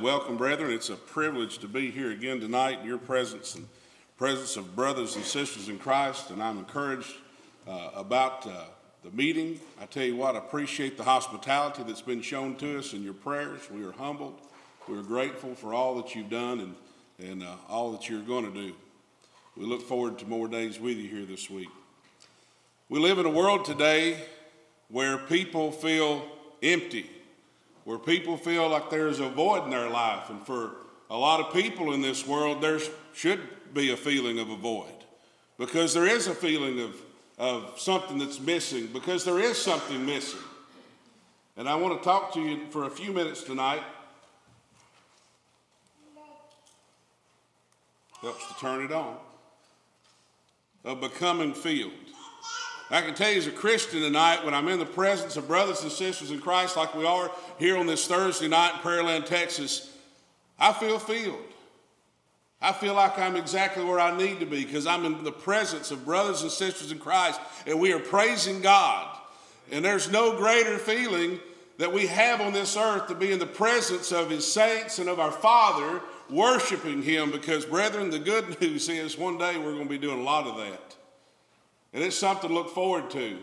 Welcome, brethren. It's a privilege to be here again tonight in your presence and presence of brothers and sisters in Christ, and I'm encouraged uh, about uh, the meeting. I tell you what, I appreciate the hospitality that's been shown to us and your prayers. We are humbled. We are grateful for all that you've done and, and uh, all that you're going to do. We look forward to more days with you here this week. We live in a world today where people feel empty where people feel like there's a void in their life. And for a lot of people in this world, there should be a feeling of a void because there is a feeling of, of something that's missing, because there is something missing. And I want to talk to you for a few minutes tonight. Helps to turn it on. Of becoming filled. I can tell you as a Christian tonight, when I'm in the presence of brothers and sisters in Christ, like we are here on this Thursday night in Pearland, Texas, I feel filled. I feel like I'm exactly where I need to be because I'm in the presence of brothers and sisters in Christ and we are praising God. And there's no greater feeling that we have on this earth to be in the presence of His saints and of our Father, worshiping Him because, brethren, the good news is one day we're going to be doing a lot of that. And it's something to look forward to.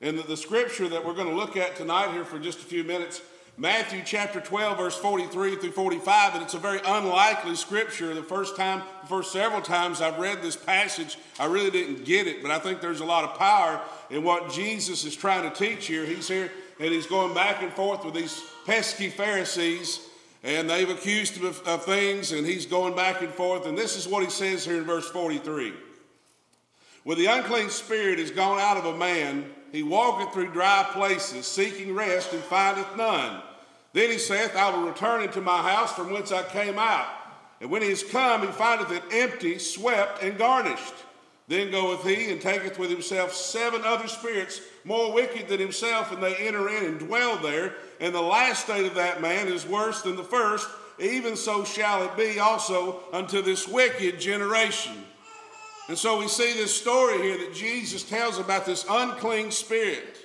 And the, the scripture that we're going to look at tonight here for just a few minutes, Matthew chapter 12, verse 43 through 45, and it's a very unlikely scripture. The first time, the first several times I've read this passage, I really didn't get it, but I think there's a lot of power in what Jesus is trying to teach here. He's here and he's going back and forth with these pesky Pharisees, and they've accused him of, of things, and he's going back and forth. And this is what he says here in verse 43. When the unclean spirit is gone out of a man, he walketh through dry places, seeking rest, and findeth none. Then he saith, I will return into my house from whence I came out. And when he is come, he findeth it empty, swept, and garnished. Then goeth he and taketh with himself seven other spirits more wicked than himself, and they enter in and dwell there. And the last state of that man is worse than the first. Even so shall it be also unto this wicked generation. And so we see this story here that Jesus tells about this unclean spirit.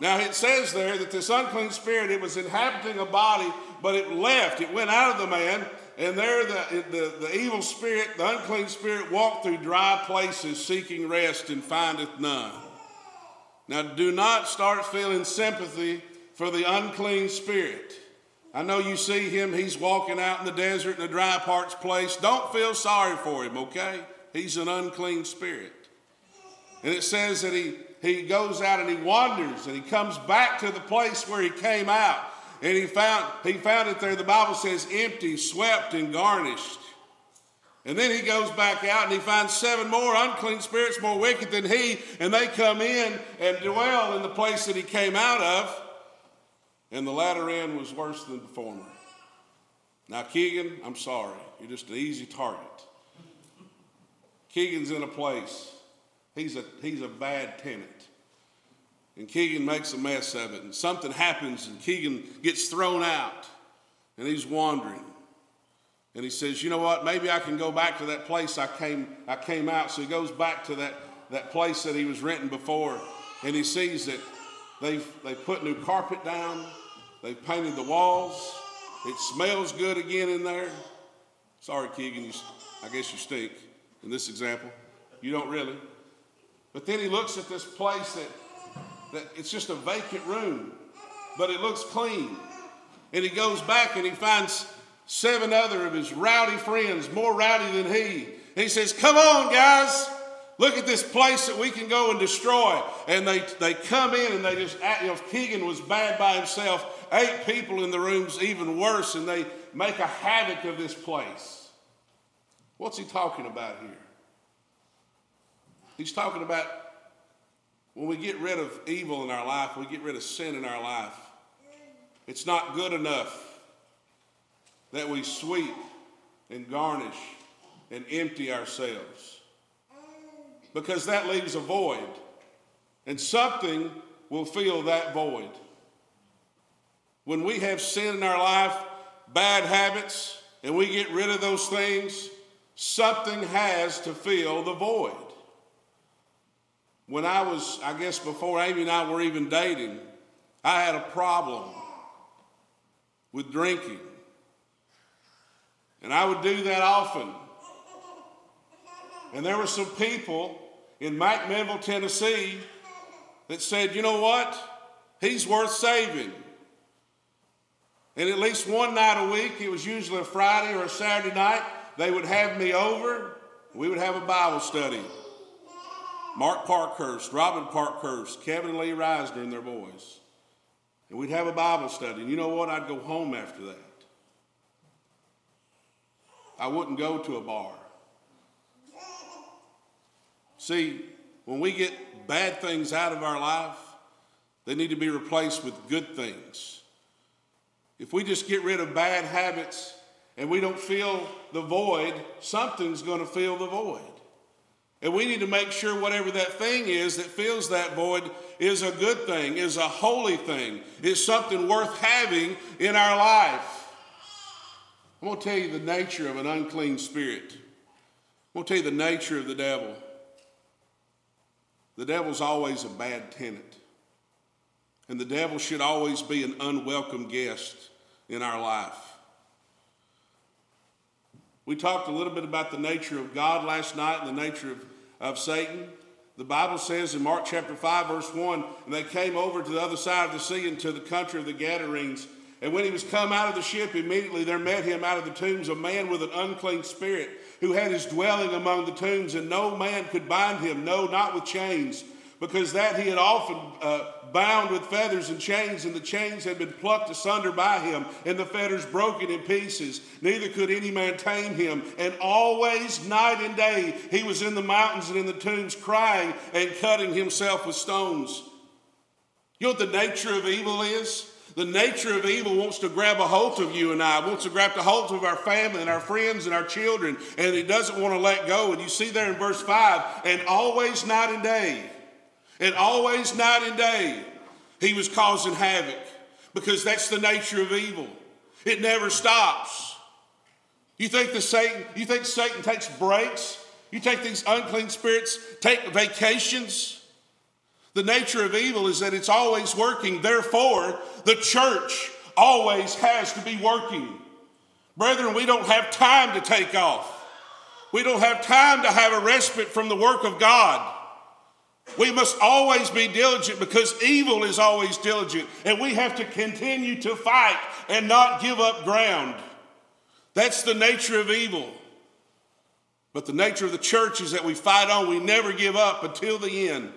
Now it says there that this unclean spirit, it was inhabiting a body, but it left. It went out of the man, and there the, the, the evil spirit, the unclean spirit, walked through dry places seeking rest and findeth none. Now do not start feeling sympathy for the unclean spirit. I know you see him, he's walking out in the desert in a dry parts place. Don't feel sorry for him, okay? He's an unclean spirit. And it says that he, he goes out and he wanders and he comes back to the place where he came out. And he found, he found it there, the Bible says, empty, swept, and garnished. And then he goes back out and he finds seven more unclean spirits more wicked than he, and they come in and dwell in the place that he came out of. And the latter end was worse than the former. Now, Keegan, I'm sorry. You're just an easy target. Keegan's in a place. He's a, he's a bad tenant. And Keegan makes a mess of it. And something happens, and Keegan gets thrown out. And he's wandering. And he says, You know what? Maybe I can go back to that place I came, I came out. So he goes back to that, that place that he was renting before. And he sees that they've, they've put new carpet down, they've painted the walls. It smells good again in there. Sorry, Keegan, you, I guess you stink in this example. You don't really. But then he looks at this place that, that it's just a vacant room, but it looks clean. And he goes back and he finds seven other of his rowdy friends, more rowdy than he. And he says, Come on, guys. Look at this place that we can go and destroy. And they, they come in and they just, you know, Keegan was bad by himself. Eight people in the room's even worse, and they make a havoc of this place. What's he talking about here? He's talking about when we get rid of evil in our life, we get rid of sin in our life. It's not good enough that we sweep and garnish and empty ourselves because that leaves a void, and something will fill that void. When we have sin in our life, bad habits, and we get rid of those things, Something has to fill the void. When I was, I guess before Amy and I were even dating, I had a problem with drinking. And I would do that often. And there were some people in McMinnville, Tennessee, that said, you know what? He's worth saving. And at least one night a week, it was usually a Friday or a Saturday night, they would have me over. We would have a Bible study. Mark Parkhurst, Robin Parkhurst, Kevin Lee Reisner, and their boys. And we'd have a Bible study. And you know what? I'd go home after that. I wouldn't go to a bar. See, when we get bad things out of our life, they need to be replaced with good things. If we just get rid of bad habits and we don't feel the void, something's going to fill the void. And we need to make sure whatever that thing is that fills that void is a good thing, is a holy thing, is something worth having in our life. I'm going to tell you the nature of an unclean spirit. I'm going to tell you the nature of the devil. The devil's always a bad tenant. And the devil should always be an unwelcome guest in our life. We talked a little bit about the nature of God last night and the nature of, of Satan. The Bible says in Mark chapter 5, verse 1, and they came over to the other side of the sea into the country of the Gadarenes. And when he was come out of the ship, immediately there met him out of the tombs a man with an unclean spirit, who had his dwelling among the tombs, and no man could bind him, no, not with chains, because that he had often uh, bound with feathers and chains, and the chains had been plucked asunder by him, and the fetters broken in pieces. Neither could any man tame him. And always, night and day, he was in the mountains and in the tombs, crying and cutting himself with stones. You know what the nature of evil is? The nature of evil wants to grab a hold of you and I, wants to grab a hold of our family and our friends and our children, and it doesn't want to let go. And you see there in verse 5 and always night and day, and always night and day, he was causing havoc because that's the nature of evil. It never stops. You think the Satan, you think Satan takes breaks? You take these unclean spirits, take vacations? The nature of evil is that it's always working. Therefore, the church always has to be working. Brethren, we don't have time to take off. We don't have time to have a respite from the work of God. We must always be diligent because evil is always diligent, and we have to continue to fight and not give up ground. That's the nature of evil. But the nature of the church is that we fight on, we never give up until the end.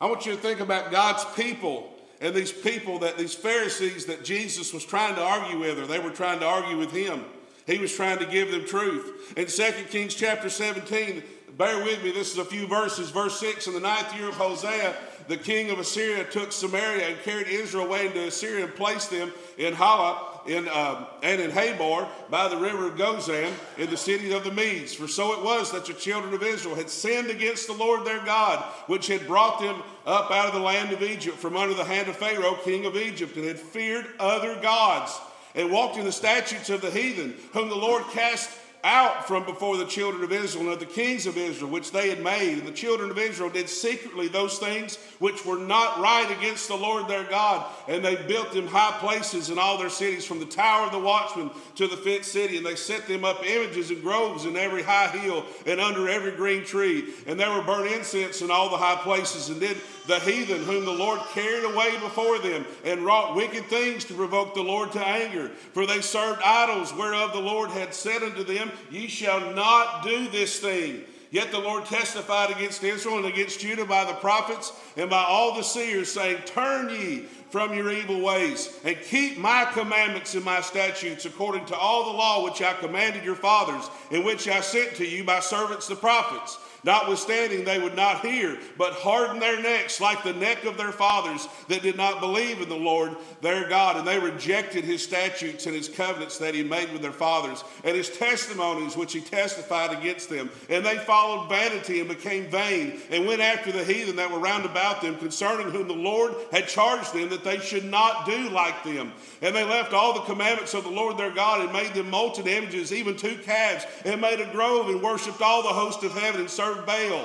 I want you to think about God's people and these people that these Pharisees that Jesus was trying to argue with, or they were trying to argue with him. He was trying to give them truth. In 2 Kings chapter 17, bear with me, this is a few verses. Verse 6 In the ninth year of Hosea, the king of Assyria took Samaria and carried Israel away into Assyria and placed them in Halah in, um, and in Habor by the river of Gozan in the city of the Medes. For so it was that the children of Israel had sinned against the Lord their God, which had brought them up out of the land of Egypt from under the hand of Pharaoh, king of Egypt, and had feared other gods, and walked in the statutes of the heathen, whom the Lord cast out from before the children of Israel and of the kings of Israel, which they had made. And the children of Israel did secretly those things which were not right against the Lord their God. And they built them high places in all their cities, from the tower of the watchman to the fenced city. And they set them up images and groves in every high hill and under every green tree. And there were burnt incense in all the high places, and did the heathen whom the Lord carried away before them, and wrought wicked things to provoke the Lord to anger. For they served idols, whereof the Lord had said unto them, Ye shall not do this thing. Yet the Lord testified against Israel and against Judah by the prophets and by all the seers, saying, Turn ye from your evil ways, and keep my commandments and my statutes according to all the law which I commanded your fathers, and which I sent to you by servants the prophets. Notwithstanding, they would not hear, but hardened their necks like the neck of their fathers that did not believe in the Lord their God. And they rejected his statutes and his covenants that he made with their fathers, and his testimonies which he testified against them. And they followed vanity and became vain, and went after the heathen that were round about them, concerning whom the Lord had charged them that they should not do like them. And they left all the commandments of the Lord their God and made them molten images, even two calves, and made a grove and worshipped all the host of heaven and served served Baal.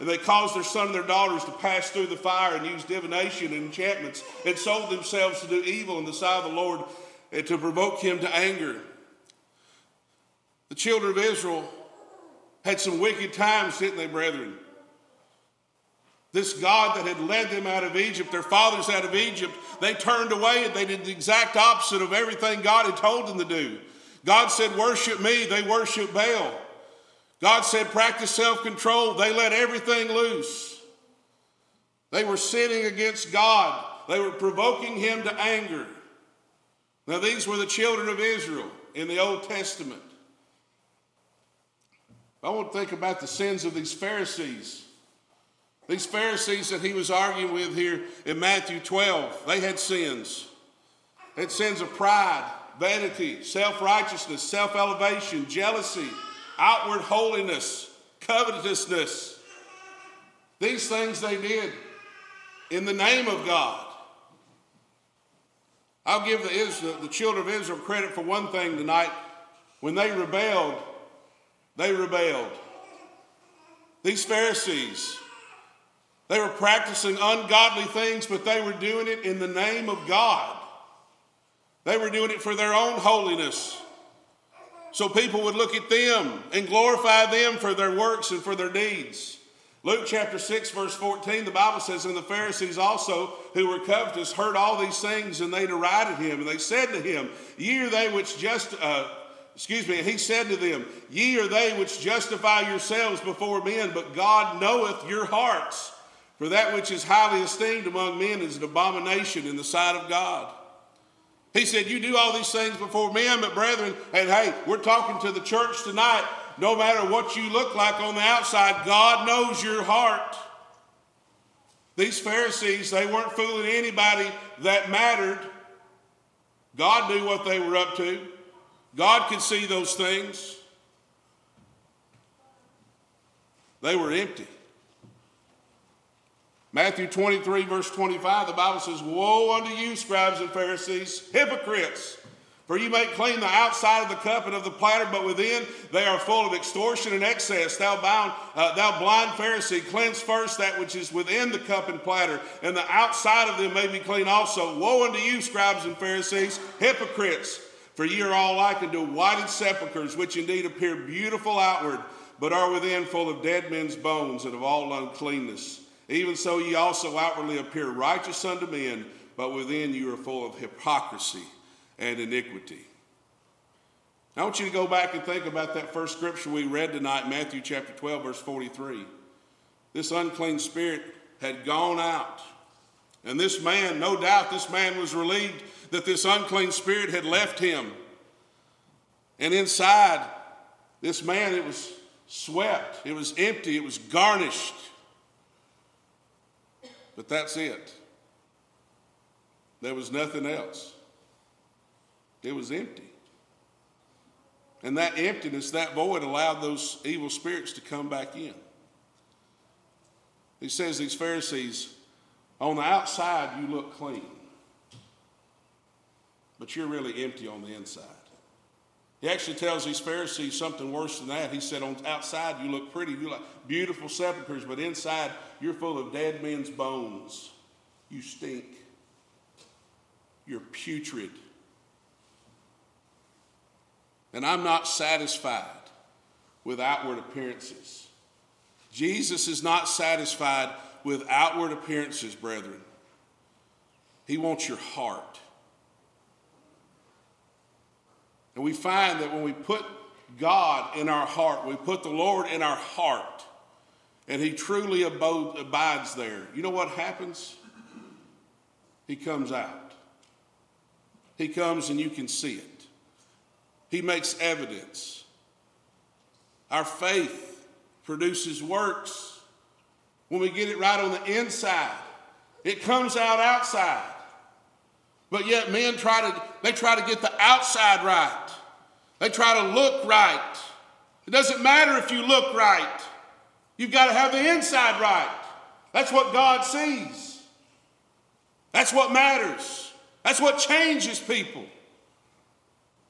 And they caused their son and their daughters to pass through the fire and use divination and enchantments and sold themselves to do evil in the sight of the Lord and to provoke him to anger. The children of Israel had some wicked times, didn't they, brethren? This God that had led them out of Egypt, their fathers out of Egypt, they turned away and they did the exact opposite of everything God had told them to do. God said, Worship me, they worship Baal. God said, Practice self control, they let everything loose. They were sinning against God, they were provoking Him to anger. Now, these were the children of Israel in the Old Testament. I want to think about the sins of these Pharisees. These Pharisees that he was arguing with here in Matthew 12, they had sins. They had sins of pride, vanity, self righteousness, self elevation, jealousy, outward holiness, covetousness. These things they did in the name of God. I'll give the, Israel, the children of Israel credit for one thing tonight. When they rebelled, they rebelled. These Pharisees, they were practicing ungodly things, but they were doing it in the name of God. They were doing it for their own holiness. So people would look at them and glorify them for their works and for their deeds. Luke chapter 6, verse 14, the Bible says, And the Pharisees also, who were covetous, heard all these things, and they derided him. And they said to him, Ye are they which just, uh, excuse me, he said to them, Ye are they which justify yourselves before men, but God knoweth your hearts. For that which is highly esteemed among men is an abomination in the sight of God. He said, You do all these things before men, but brethren, and hey, we're talking to the church tonight. No matter what you look like on the outside, God knows your heart. These Pharisees, they weren't fooling anybody that mattered. God knew what they were up to. God could see those things. They were empty. Matthew 23, verse 25, the Bible says, Woe unto you, scribes and Pharisees, hypocrites! For you make clean the outside of the cup and of the platter, but within they are full of extortion and excess. Thou, bound, uh, thou blind Pharisee, cleanse first that which is within the cup and platter, and the outside of them may be clean also. Woe unto you, scribes and Pharisees, hypocrites! For ye are all like unto whited sepulchres, which indeed appear beautiful outward, but are within full of dead men's bones and of all uncleanness. Even so, ye also outwardly appear righteous unto men, but within you are full of hypocrisy and iniquity. I want you to go back and think about that first scripture we read tonight, Matthew chapter 12, verse 43. This unclean spirit had gone out. And this man, no doubt, this man was relieved that this unclean spirit had left him. And inside this man, it was swept, it was empty, it was garnished. But that's it. There was nothing else. It was empty. And that emptiness, that void, allowed those evil spirits to come back in. He says, These Pharisees, on the outside, you look clean, but you're really empty on the inside. He actually tells these Pharisees something worse than that. He said, On outside, you look pretty, you like beautiful sepulchres, but inside, you're full of dead men's bones. You stink. You're putrid. And I'm not satisfied with outward appearances. Jesus is not satisfied with outward appearances, brethren. He wants your heart. And we find that when we put God in our heart, we put the Lord in our heart, and He truly abode, abides there, you know what happens? He comes out. He comes and you can see it. He makes evidence. Our faith produces works. When we get it right on the inside, it comes out outside. But yet men try to they try to get the outside right. They try to look right. It doesn't matter if you look right. You've got to have the inside right. That's what God sees. That's what matters. That's what changes people.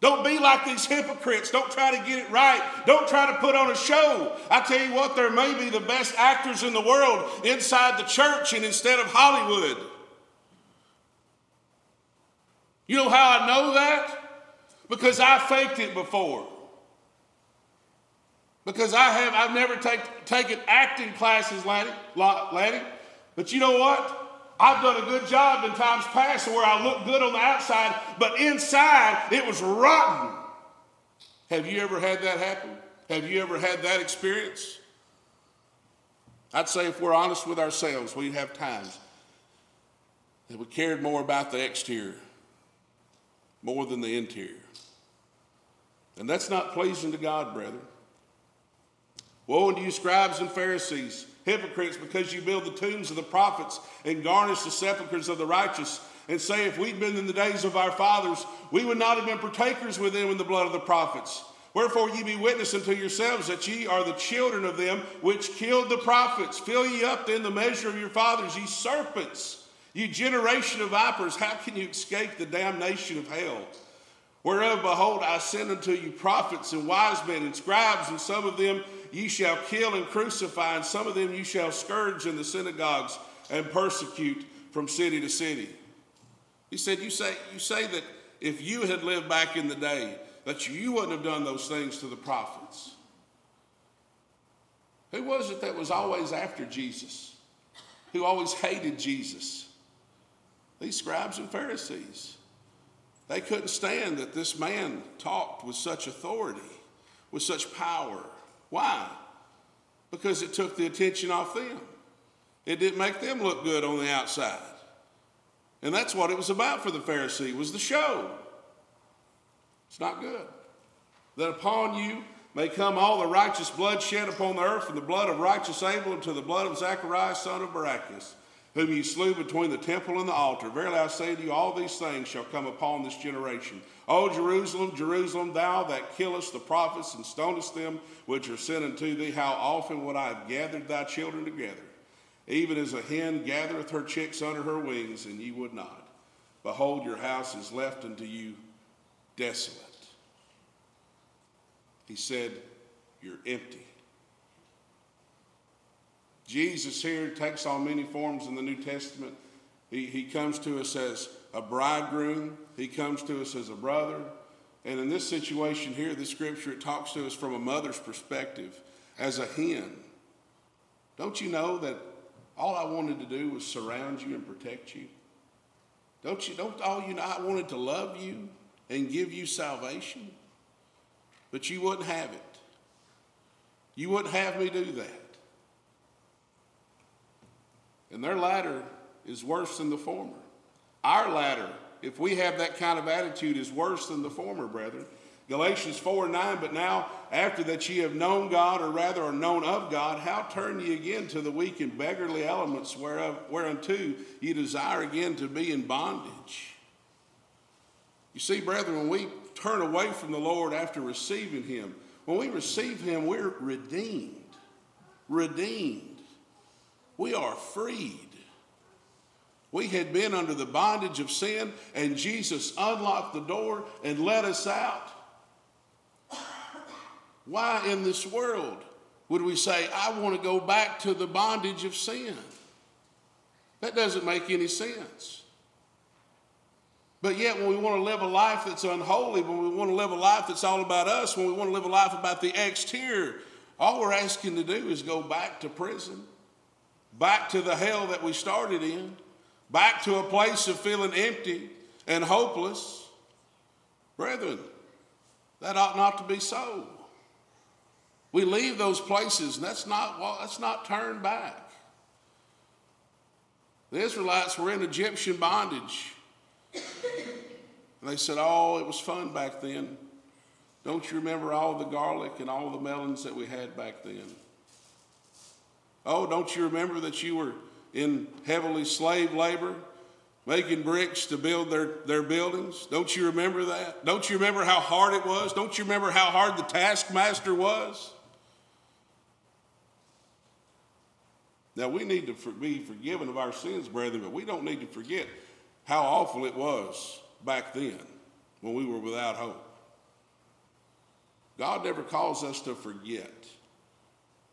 Don't be like these hypocrites. Don't try to get it right. Don't try to put on a show. I tell you what, there may be the best actors in the world inside the church and instead of Hollywood. You know how I know that? Because I faked it before. Because I have, I've never take, taken acting classes, Lanny, Lanny. But you know what? I've done a good job in times past where I look good on the outside, but inside it was rotten. Have you ever had that happen? Have you ever had that experience? I'd say if we're honest with ourselves, we'd have times that we cared more about the exterior more than the interior. And that's not pleasing to God, brethren. Woe unto you, scribes and Pharisees, hypocrites, because you build the tombs of the prophets and garnish the sepulchres of the righteous, and say, If we'd been in the days of our fathers, we would not have been partakers with them in the blood of the prophets. Wherefore ye be witness unto yourselves that ye are the children of them which killed the prophets. Fill ye up then the measure of your fathers, ye serpents. ye generation of vipers, how can you escape the damnation of hell? Whereof, behold, I send unto you prophets and wise men and scribes, and some of them ye shall kill and crucify, and some of them you shall scourge in the synagogues and persecute from city to city. He said, You say, you say that if you had lived back in the day, that you wouldn't have done those things to the prophets. Who was it that was always after Jesus? Who always hated Jesus? These scribes and Pharisees. They couldn't stand that this man talked with such authority, with such power. Why? Because it took the attention off them. It didn't make them look good on the outside. And that's what it was about for the Pharisee, was the show. It's not good. That upon you may come all the righteous blood shed upon the earth, from the blood of righteous Abel to the blood of Zacharias, son of Barachias whom you slew between the temple and the altar. Verily I say to you, all these things shall come upon this generation. O Jerusalem, Jerusalem, thou that killest the prophets and stonest them which are sent unto thee, how often would I have gathered thy children together, even as a hen gathereth her chicks under her wings, and ye would not. Behold, your house is left unto you desolate. He said, You're empty. Jesus here takes on many forms in the New Testament. He, he comes to us as a bridegroom, he comes to us as a brother. And in this situation here, the scripture, it talks to us from a mother's perspective as a hen. Don't you know that all I wanted to do was surround you and protect you? Don't you, don't all you know, I wanted to love you and give you salvation, but you wouldn't have it. You wouldn't have me do that. And their latter is worse than the former. Our latter, if we have that kind of attitude, is worse than the former, brethren. Galatians 4 and 9, but now after that ye have known God, or rather are known of God, how turn ye again to the weak and beggarly elements whereof, whereunto ye desire again to be in bondage? You see, brethren, when we turn away from the Lord after receiving Him, when we receive Him, we're redeemed. Redeemed. We are freed. We had been under the bondage of sin, and Jesus unlocked the door and let us out. Why in this world would we say, I want to go back to the bondage of sin? That doesn't make any sense. But yet, when we want to live a life that's unholy, when we want to live a life that's all about us, when we want to live a life about the exterior, all we're asking to do is go back to prison back to the hell that we started in, back to a place of feeling empty and hopeless. Brethren, that ought not to be so. We leave those places, and that's not, well, that's not turned back. The Israelites were in Egyptian bondage. And they said, Oh, it was fun back then. Don't you remember all the garlic and all the melons that we had back then? Oh, don't you remember that you were in heavily slave labor, making bricks to build their, their buildings? Don't you remember that? Don't you remember how hard it was? Don't you remember how hard the taskmaster was? Now, we need to be forgiven of our sins, brethren, but we don't need to forget how awful it was back then when we were without hope. God never calls us to forget.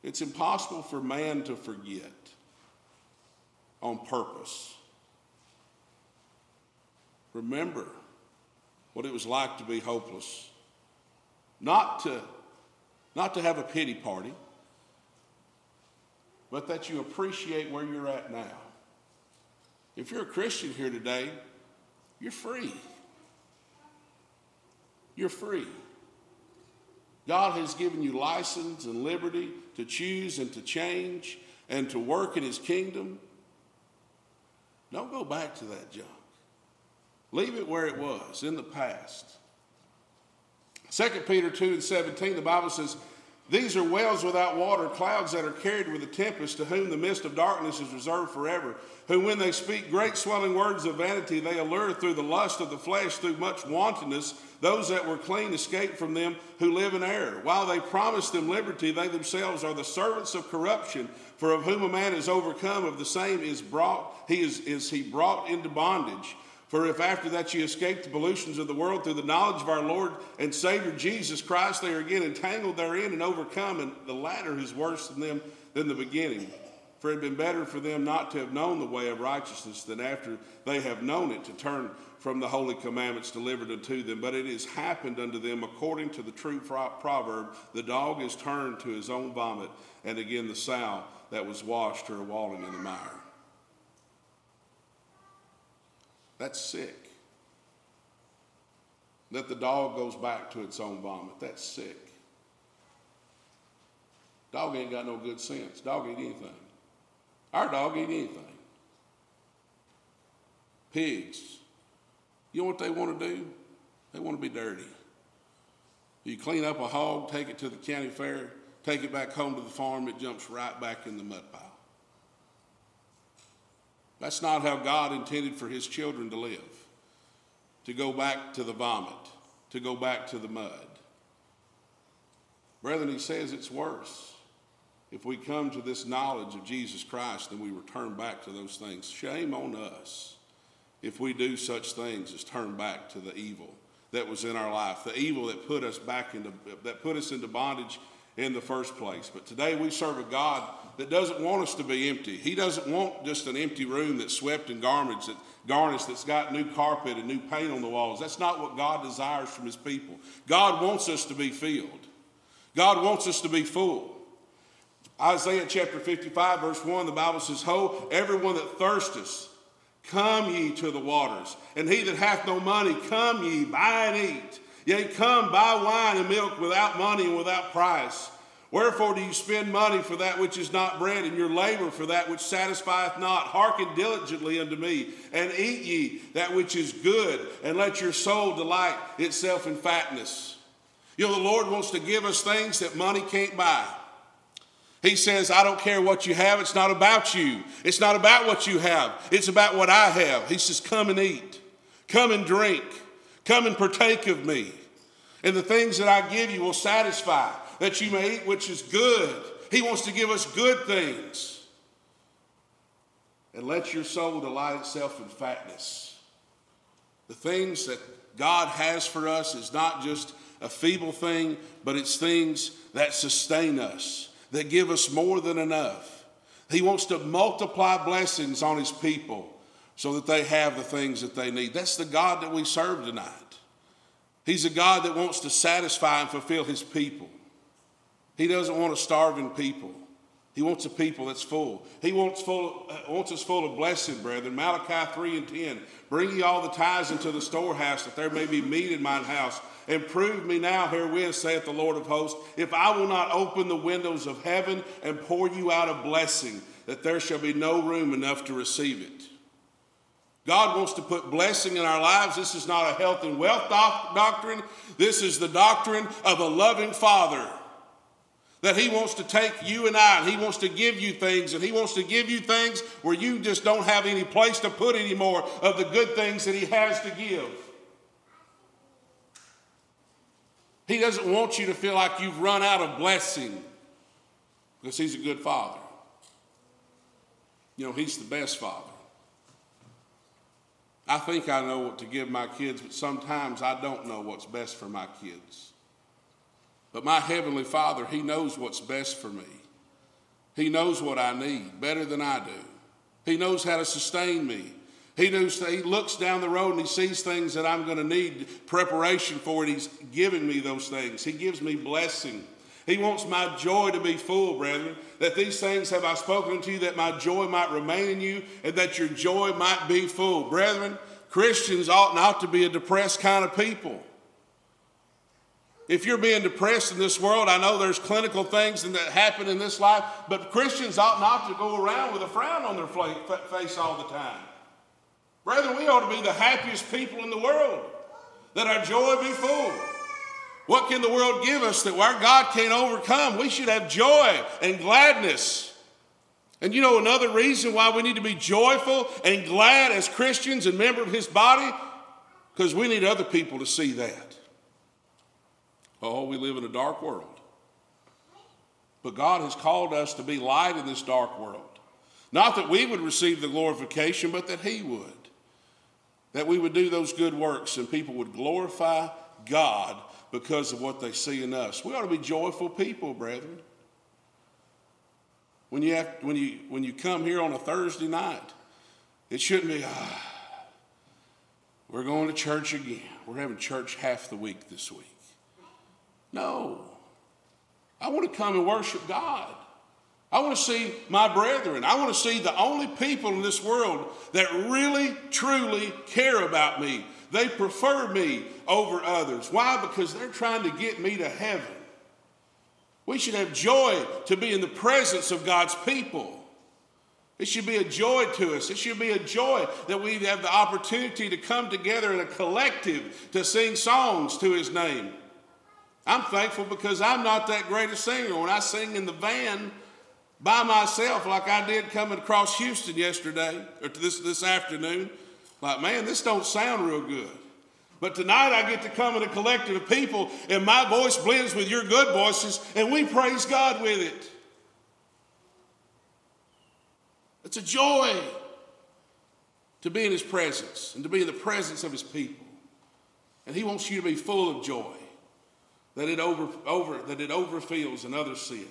It's impossible for man to forget on purpose. Remember what it was like to be hopeless. Not to, not to have a pity party, but that you appreciate where you're at now. If you're a Christian here today, you're free. You're free. God has given you license and liberty to choose and to change and to work in His kingdom. Don't go back to that junk. Leave it where it was in the past. 2 Peter 2 and 17, the Bible says, these are wells without water, clouds that are carried with a tempest, to whom the mist of darkness is reserved forever. Who, when they speak great swelling words of vanity, they allure through the lust of the flesh, through much wantonness, those that were clean escape from them who live in error. While they promise them liberty, they themselves are the servants of corruption. For of whom a man is overcome, of the same is brought he is, is he brought into bondage. For if after that ye escape the pollutions of the world through the knowledge of our Lord and Savior Jesus Christ, they are again entangled therein and overcome, and the latter is worse than them than the beginning. For it had been better for them not to have known the way of righteousness than after they have known it to turn from the holy commandments delivered unto them. But it has happened unto them according to the true proverb the dog is turned to his own vomit, and again the sow that was washed her walling in the mire. That's sick. That the dog goes back to its own vomit. That's sick. Dog ain't got no good sense. Dog eat anything. Our dog eat anything. Pigs. You know what they want to do? They want to be dirty. You clean up a hog, take it to the county fair, take it back home to the farm, it jumps right back in the mud pile. That's not how God intended for his children to live to go back to the vomit, to go back to the mud. Brethren, he says it's worse. If we come to this knowledge of Jesus Christ, then we return back to those things. Shame on us if we do such things as turn back to the evil that was in our life, the evil that put us back into that put us into bondage in the first place. But today we serve a God that doesn't want us to be empty. He doesn't want just an empty room that's swept in garments, that garnished, that's got new carpet and new paint on the walls. That's not what God desires from his people. God wants us to be filled. God wants us to be full. Isaiah chapter 55, verse 1, the Bible says, Ho, everyone that thirsteth, come ye to the waters. And he that hath no money, come ye, buy and eat. Yea, come, buy wine and milk without money and without price. Wherefore do you spend money for that which is not bread, and your labor for that which satisfieth not? Hearken diligently unto me, and eat ye that which is good, and let your soul delight itself in fatness. You know, the Lord wants to give us things that money can't buy. He says, I don't care what you have, it's not about you. It's not about what you have, it's about what I have. He says, Come and eat, come and drink. Come and partake of me. And the things that I give you will satisfy, that you may eat which is good. He wants to give us good things. And let your soul delight itself in fatness. The things that God has for us is not just a feeble thing, but it's things that sustain us, that give us more than enough. He wants to multiply blessings on his people so that they have the things that they need. That's the God that we serve tonight. He's a God that wants to satisfy and fulfill his people. He doesn't want a starving people. He wants a people that's full. He wants, full, uh, wants us full of blessing, brethren. Malachi 3 and 10. Bring ye all the tithes into the storehouse, that there may be meat in mine house. And prove me now herewith, saith the Lord of hosts, if I will not open the windows of heaven and pour you out a blessing, that there shall be no room enough to receive it. God wants to put blessing in our lives. This is not a health and wealth doc- doctrine. This is the doctrine of a loving Father. That He wants to take you and I, and He wants to give you things, and He wants to give you things where you just don't have any place to put anymore of the good things that He has to give. He doesn't want you to feel like you've run out of blessing because He's a good Father. You know, He's the best Father. I think I know what to give my kids, but sometimes I don't know what's best for my kids. But my Heavenly Father, He knows what's best for me. He knows what I need better than I do. He knows how to sustain me. He knows he looks down the road and he sees things that I'm going to need preparation for, and he's giving me those things. He gives me blessing. He wants my joy to be full, brethren. That these things have I spoken to you, that my joy might remain in you, and that your joy might be full. Brethren, Christians ought not to be a depressed kind of people. If you're being depressed in this world, I know there's clinical things that happen in this life, but Christians ought not to go around with a frown on their face all the time. Brethren, we ought to be the happiest people in the world, that our joy be full. What can the world give us that our God can't overcome? We should have joy and gladness. And you know another reason why we need to be joyful and glad as Christians and member of his body? Because we need other people to see that. Oh, we live in a dark world. But God has called us to be light in this dark world. Not that we would receive the glorification, but that he would that we would do those good works and people would glorify God because of what they see in us. We ought to be joyful people, brethren. When you, have, when you, when you come here on a Thursday night, it shouldn't be, ah, we're going to church again. We're having church half the week this week. No. I want to come and worship God. I want to see my brethren. I want to see the only people in this world that really, truly care about me. They prefer me over others. Why? Because they're trying to get me to heaven. We should have joy to be in the presence of God's people. It should be a joy to us. It should be a joy that we have the opportunity to come together in a collective to sing songs to His name. I'm thankful because I'm not that great a singer. When I sing in the van, by myself like I did coming across Houston yesterday or this, this afternoon. Like, man, this don't sound real good. But tonight I get to come in a collective of people and my voice blends with your good voices and we praise God with it. It's a joy to be in his presence and to be in the presence of his people. And he wants you to be full of joy, that it over, over that it overfills and others see it.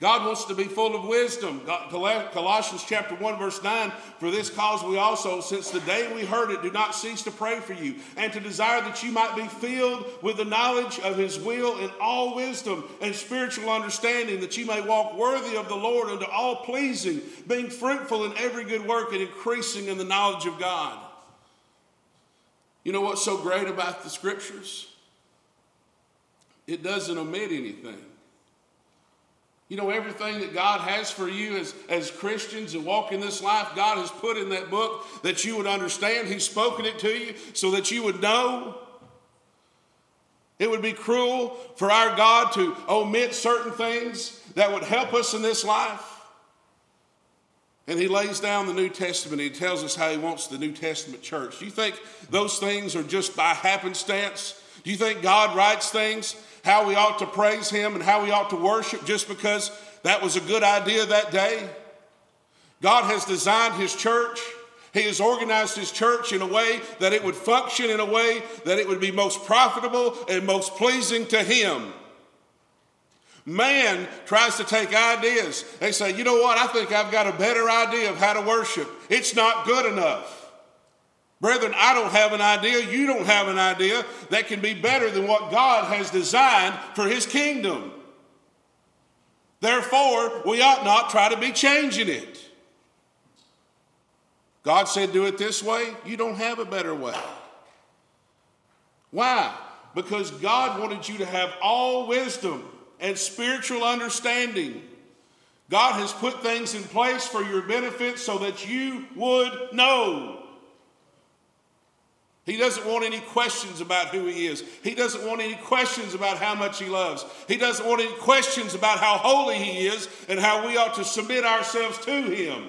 God wants to be full of wisdom. Colossians chapter 1 verse 9, for this cause we also, since the day we heard it, do not cease to pray for you and to desire that you might be filled with the knowledge of his will in all wisdom and spiritual understanding, that you may walk worthy of the Lord unto all pleasing, being fruitful in every good work and increasing in the knowledge of God. You know what's so great about the scriptures? It doesn't omit anything. You know, everything that God has for you as, as Christians and walking this life, God has put in that book that you would understand. He's spoken it to you so that you would know. It would be cruel for our God to omit certain things that would help us in this life. And he lays down the New Testament. He tells us how he wants the New Testament church. Do you think those things are just by happenstance? Do you think God writes things how we ought to praise Him and how we ought to worship just because that was a good idea that day. God has designed His church. He has organized His church in a way that it would function in a way that it would be most profitable and most pleasing to Him. Man tries to take ideas. They say, you know what? I think I've got a better idea of how to worship. It's not good enough. Brethren, I don't have an idea, you don't have an idea that can be better than what God has designed for His kingdom. Therefore, we ought not try to be changing it. God said, do it this way. You don't have a better way. Why? Because God wanted you to have all wisdom and spiritual understanding. God has put things in place for your benefit so that you would know. He doesn't want any questions about who he is. He doesn't want any questions about how much he loves. He doesn't want any questions about how holy he is and how we ought to submit ourselves to him.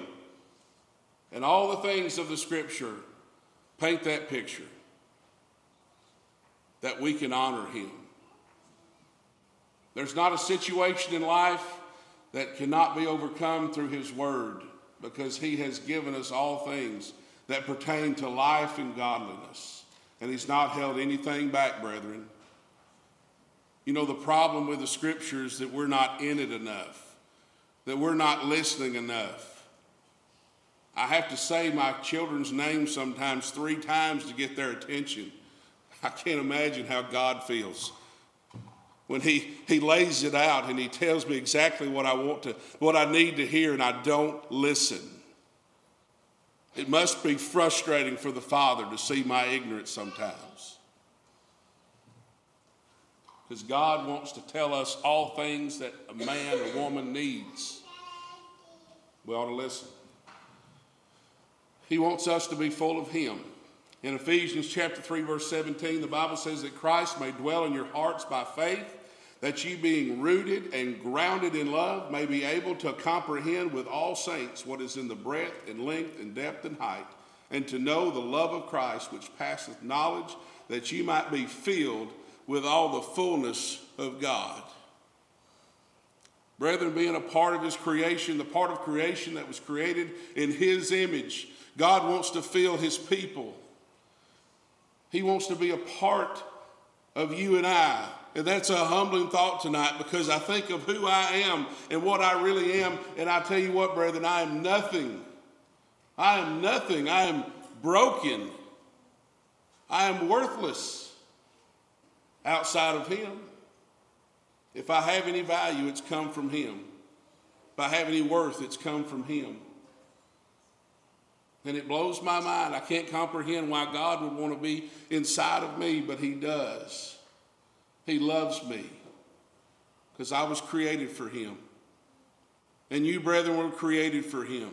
And all the things of the scripture paint that picture that we can honor him. There's not a situation in life that cannot be overcome through his word because he has given us all things that pertain to life and godliness. And he's not held anything back, brethren. You know, the problem with the scriptures that we're not in it enough, that we're not listening enough. I have to say my children's names sometimes three times to get their attention. I can't imagine how God feels when he, he lays it out and he tells me exactly what I want to, what I need to hear, and I don't listen. It must be frustrating for the Father to see my ignorance sometimes. Because God wants to tell us all things that a man or woman needs. We ought to listen. He wants us to be full of Him. In Ephesians chapter 3, verse 17, the Bible says that Christ may dwell in your hearts by faith, that you being rooted and grounded in love may be able to comprehend with all saints what is in the breadth and length and depth and height, and to know the love of Christ which passeth knowledge, that you might be filled with all the fullness of God. Brethren, being a part of His creation, the part of creation that was created in His image, God wants to fill His people. He wants to be a part of you and I. And that's a humbling thought tonight because I think of who I am and what I really am. And I tell you what, brethren, I am nothing. I am nothing. I am broken. I am worthless outside of Him. If I have any value, it's come from Him. If I have any worth, it's come from Him. And it blows my mind. I can't comprehend why God would want to be inside of me, but He does. He loves me because I was created for Him. And you, brethren, were created for Him.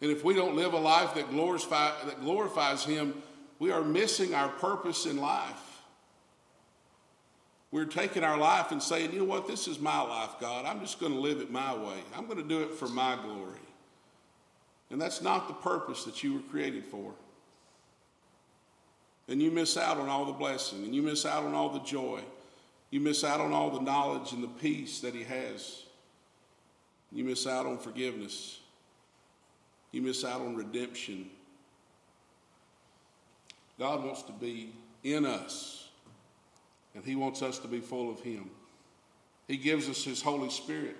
And if we don't live a life that, that glorifies Him, we are missing our purpose in life. We're taking our life and saying, you know what, this is my life, God. I'm just going to live it my way. I'm going to do it for my glory. And that's not the purpose that you were created for. And you miss out on all the blessing, and you miss out on all the joy. You miss out on all the knowledge and the peace that He has. You miss out on forgiveness. You miss out on redemption. God wants to be in us, and He wants us to be full of Him. He gives us His Holy Spirit.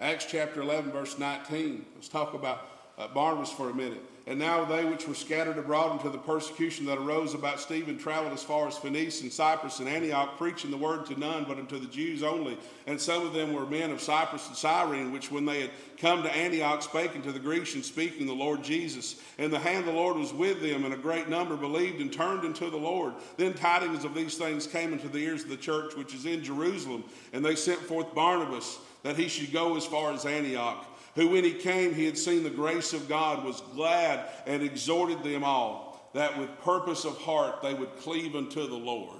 Acts chapter 11, verse 19. Let's talk about uh, Barnabas for a minute. And now they which were scattered abroad into the persecution that arose about Stephen traveled as far as Phoenicia and Cyprus and Antioch, preaching the word to none but unto the Jews only. And some of them were men of Cyprus and Cyrene, which when they had come to Antioch spake unto the Grecians, speaking the Lord Jesus. And the hand of the Lord was with them, and a great number believed and turned unto the Lord. Then tidings of these things came into the ears of the church which is in Jerusalem, and they sent forth Barnabas that he should go as far as Antioch who when he came, he had seen the grace of God, was glad and exhorted them all that with purpose of heart they would cleave unto the Lord.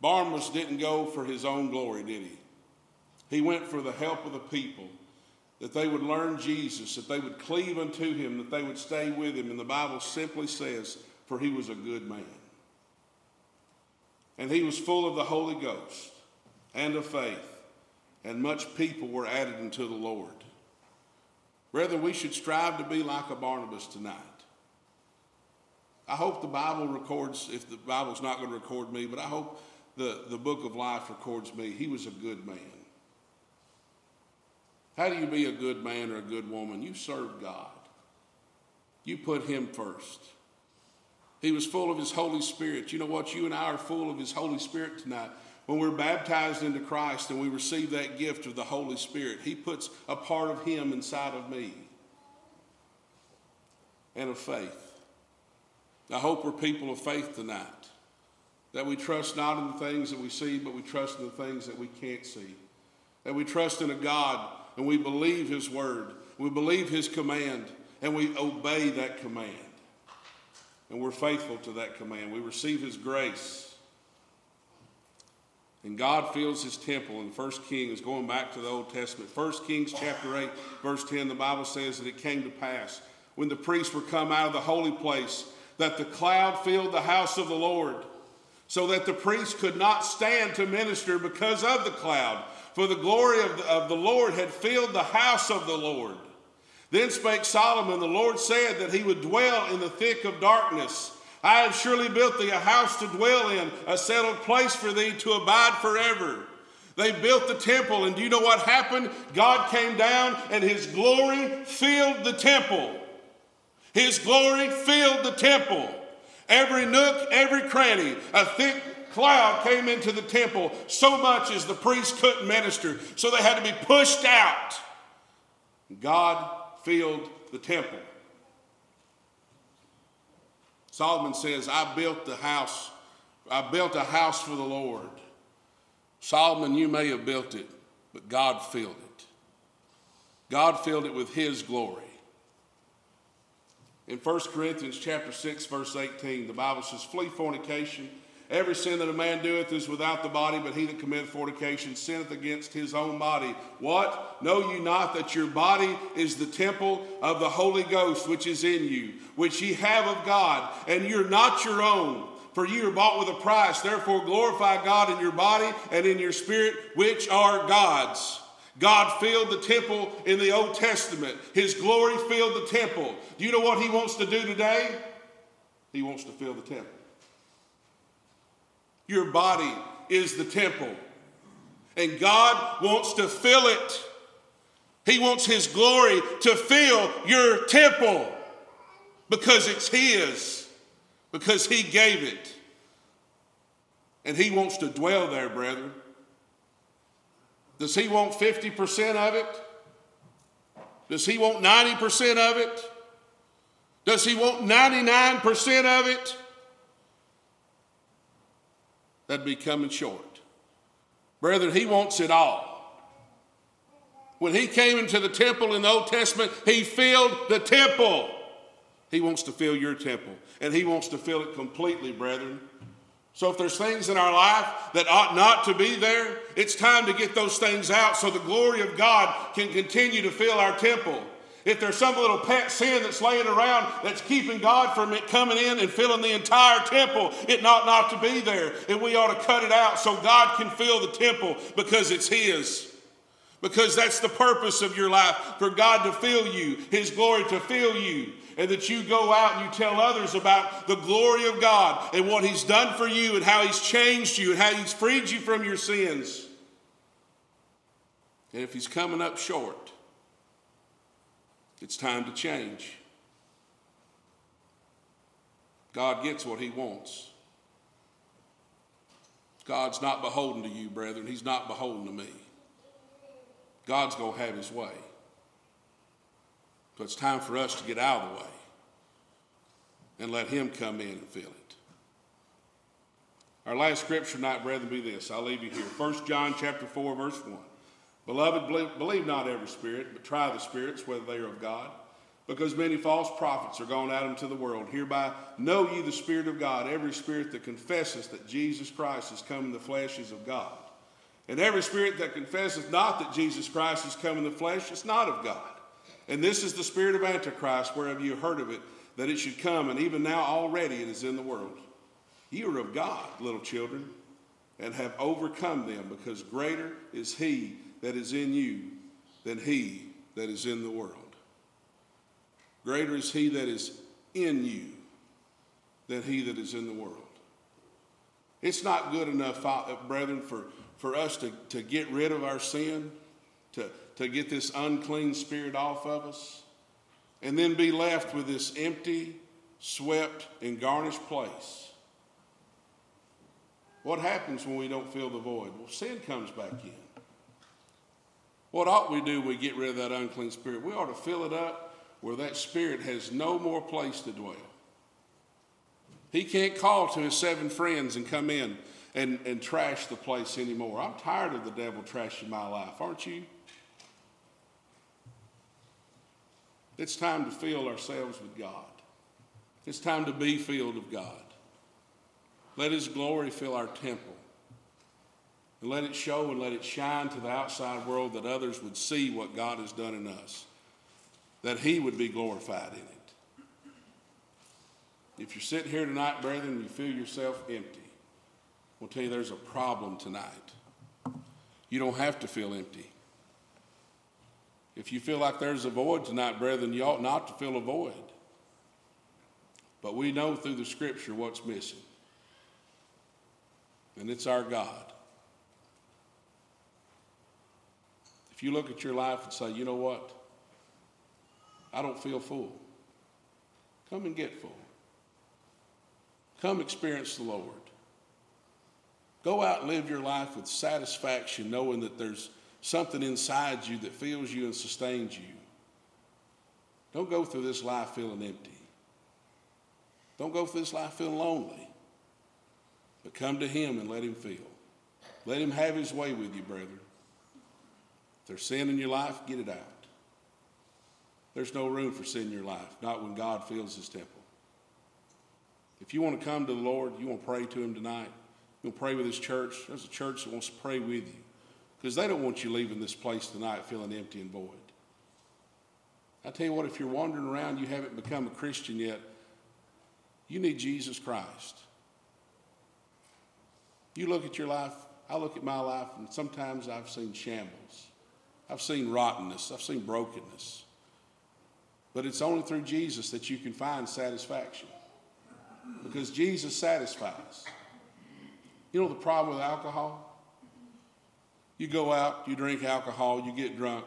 Barnabas didn't go for his own glory, did he? He went for the help of the people, that they would learn Jesus, that they would cleave unto him, that they would stay with him. And the Bible simply says, for he was a good man. And he was full of the Holy Ghost and of faith, and much people were added unto the Lord. Rather, we should strive to be like a Barnabas tonight. I hope the Bible records, if the Bible's not going to record me, but I hope the, the book of life records me. He was a good man. How do you be a good man or a good woman? You serve God, you put Him first. He was full of His Holy Spirit. You know what? You and I are full of His Holy Spirit tonight. When we're baptized into Christ and we receive that gift of the Holy Spirit, He puts a part of Him inside of me and of faith. I hope we're people of faith tonight. That we trust not in the things that we see, but we trust in the things that we can't see. That we trust in a God and we believe His word. We believe His command and we obey that command. And we're faithful to that command. We receive His grace and God fills his temple. And First Kings, going back to the Old Testament, First Kings chapter 8, verse 10, the Bible says that it came to pass when the priests were come out of the holy place that the cloud filled the house of the Lord, so that the priests could not stand to minister because of the cloud. For the glory of the, of the Lord had filled the house of the Lord. Then spake Solomon, the Lord said that he would dwell in the thick of darkness I have surely built thee a house to dwell in, a settled place for thee to abide forever. They built the temple, and do you know what happened? God came down, and His glory filled the temple. His glory filled the temple. Every nook, every cranny, a thick cloud came into the temple so much as the priests couldn't minister, so they had to be pushed out. God filled the temple. Solomon says, I built the house, I built a house for the Lord. Solomon, you may have built it, but God filled it. God filled it with his glory. In 1 Corinthians chapter 6, verse 18, the Bible says, Flee fornication. Every sin that a man doeth is without the body, but he that committeth fornication sinneth against his own body. What? Know you not that your body is the temple of the Holy Ghost which is in you, which ye have of God, and you're not your own? For ye are bought with a price. Therefore glorify God in your body and in your spirit, which are God's. God filled the temple in the Old Testament. His glory filled the temple. Do you know what He wants to do today? He wants to fill the temple. Your body is the temple, and God wants to fill it. He wants His glory to fill your temple because it's His, because He gave it. And He wants to dwell there, brethren. Does he want 50% of it? Does he want 90% of it? Does he want 99% of it? That'd be coming short. Brethren, he wants it all. When he came into the temple in the Old Testament, he filled the temple. He wants to fill your temple, and he wants to fill it completely, brethren. So if there's things in our life that ought not to be there, it's time to get those things out so the glory of God can continue to fill our temple. If there's some little pet sin that's laying around that's keeping God from it coming in and filling the entire temple, it ought not to be there. And we ought to cut it out so God can fill the temple because it's His. Because that's the purpose of your life for God to fill you, His glory to fill you and that you go out and you tell others about the glory of God and what He's done for you and how He's changed you and how He's freed you from your sins. And if He's coming up short, it's time to change. God gets what He wants. God's not beholden to you, brethren. He's not beholden to me. God's going to have His way. So it's time for us to get out of the way and let Him come in and fill it. Our last scripture tonight, brethren, be this. I'll leave you here. 1 John chapter 4, verse 1. Beloved, believe, not every spirit, but try the spirits, whether they are of God. Because many false prophets are gone out into the world. Hereby know ye the Spirit of God. Every spirit that confesseth that Jesus Christ has come in the flesh is of God. And every spirit that confesseth not that Jesus Christ has come in the flesh is not of God. And this is the spirit of Antichrist, whereof you heard of it, that it should come, and even now already it is in the world. You are of God, little children, and have overcome them, because greater is he that is in you than he that is in the world. Greater is he that is in you than he that is in the world. It's not good enough, uh, brethren, for, for us to, to get rid of our sin, to, to get this unclean spirit off of us, and then be left with this empty, swept, and garnished place. What happens when we don't fill the void? Well, sin comes back in. What ought we do we get rid of that unclean spirit? We ought to fill it up where that spirit has no more place to dwell. He can't call to his seven friends and come in and, and trash the place anymore. I'm tired of the devil trashing my life, aren't you? It's time to fill ourselves with God. It's time to be filled of God. Let His glory fill our temple. And let it show and let it shine to the outside world that others would see what God has done in us, that He would be glorified in it. If you're sitting here tonight, brethren, and you feel yourself empty, we'll tell you there's a problem tonight. You don't have to feel empty. If you feel like there's a void tonight, brethren, you ought not to feel a void. But we know through the scripture what's missing. And it's our God. You look at your life and say, you know what? I don't feel full. Come and get full. Come experience the Lord. Go out and live your life with satisfaction, knowing that there's something inside you that fills you and sustains you. Don't go through this life feeling empty. Don't go through this life feeling lonely. But come to Him and let Him feel. Let Him have His way with you, brethren. There's sin in your life, get it out. There's no room for sin in your life, not when God fills His temple. If you want to come to the Lord, you want to pray to Him tonight, you want to pray with His church, there's a church that wants to pray with you because they don't want you leaving this place tonight feeling empty and void. I tell you what, if you're wandering around, you haven't become a Christian yet, you need Jesus Christ. You look at your life, I look at my life, and sometimes I've seen shambles. I've seen rottenness. I've seen brokenness. But it's only through Jesus that you can find satisfaction. Because Jesus satisfies. You know the problem with alcohol? You go out, you drink alcohol, you get drunk.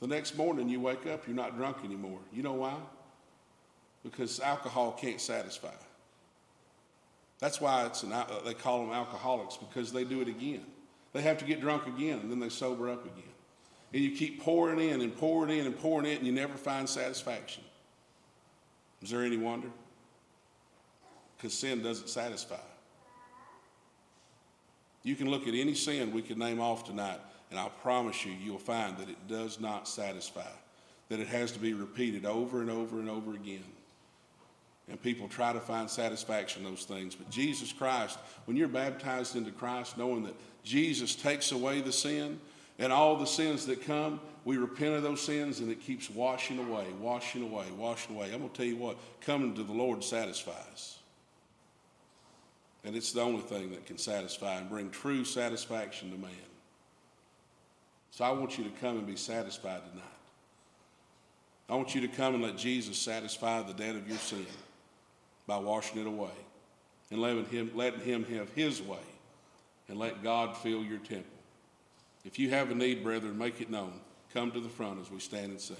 The next morning you wake up, you're not drunk anymore. You know why? Because alcohol can't satisfy. That's why it's an, uh, they call them alcoholics because they do it again. They have to get drunk again and then they sober up again. And you keep pouring in and pouring in and pouring in and you never find satisfaction. Is there any wonder? Because sin doesn't satisfy. You can look at any sin we could name off tonight, and I promise you, you'll find that it does not satisfy, that it has to be repeated over and over and over again. And people try to find satisfaction in those things. But Jesus Christ, when you're baptized into Christ, knowing that Jesus takes away the sin and all the sins that come, we repent of those sins and it keeps washing away, washing away, washing away. I'm going to tell you what, coming to the Lord satisfies. And it's the only thing that can satisfy and bring true satisfaction to man. So I want you to come and be satisfied tonight. I want you to come and let Jesus satisfy the debt of your sin by washing it away and letting him, letting him have his way and let God fill your temple. If you have a need, brethren, make it known. Come to the front as we stand and sing.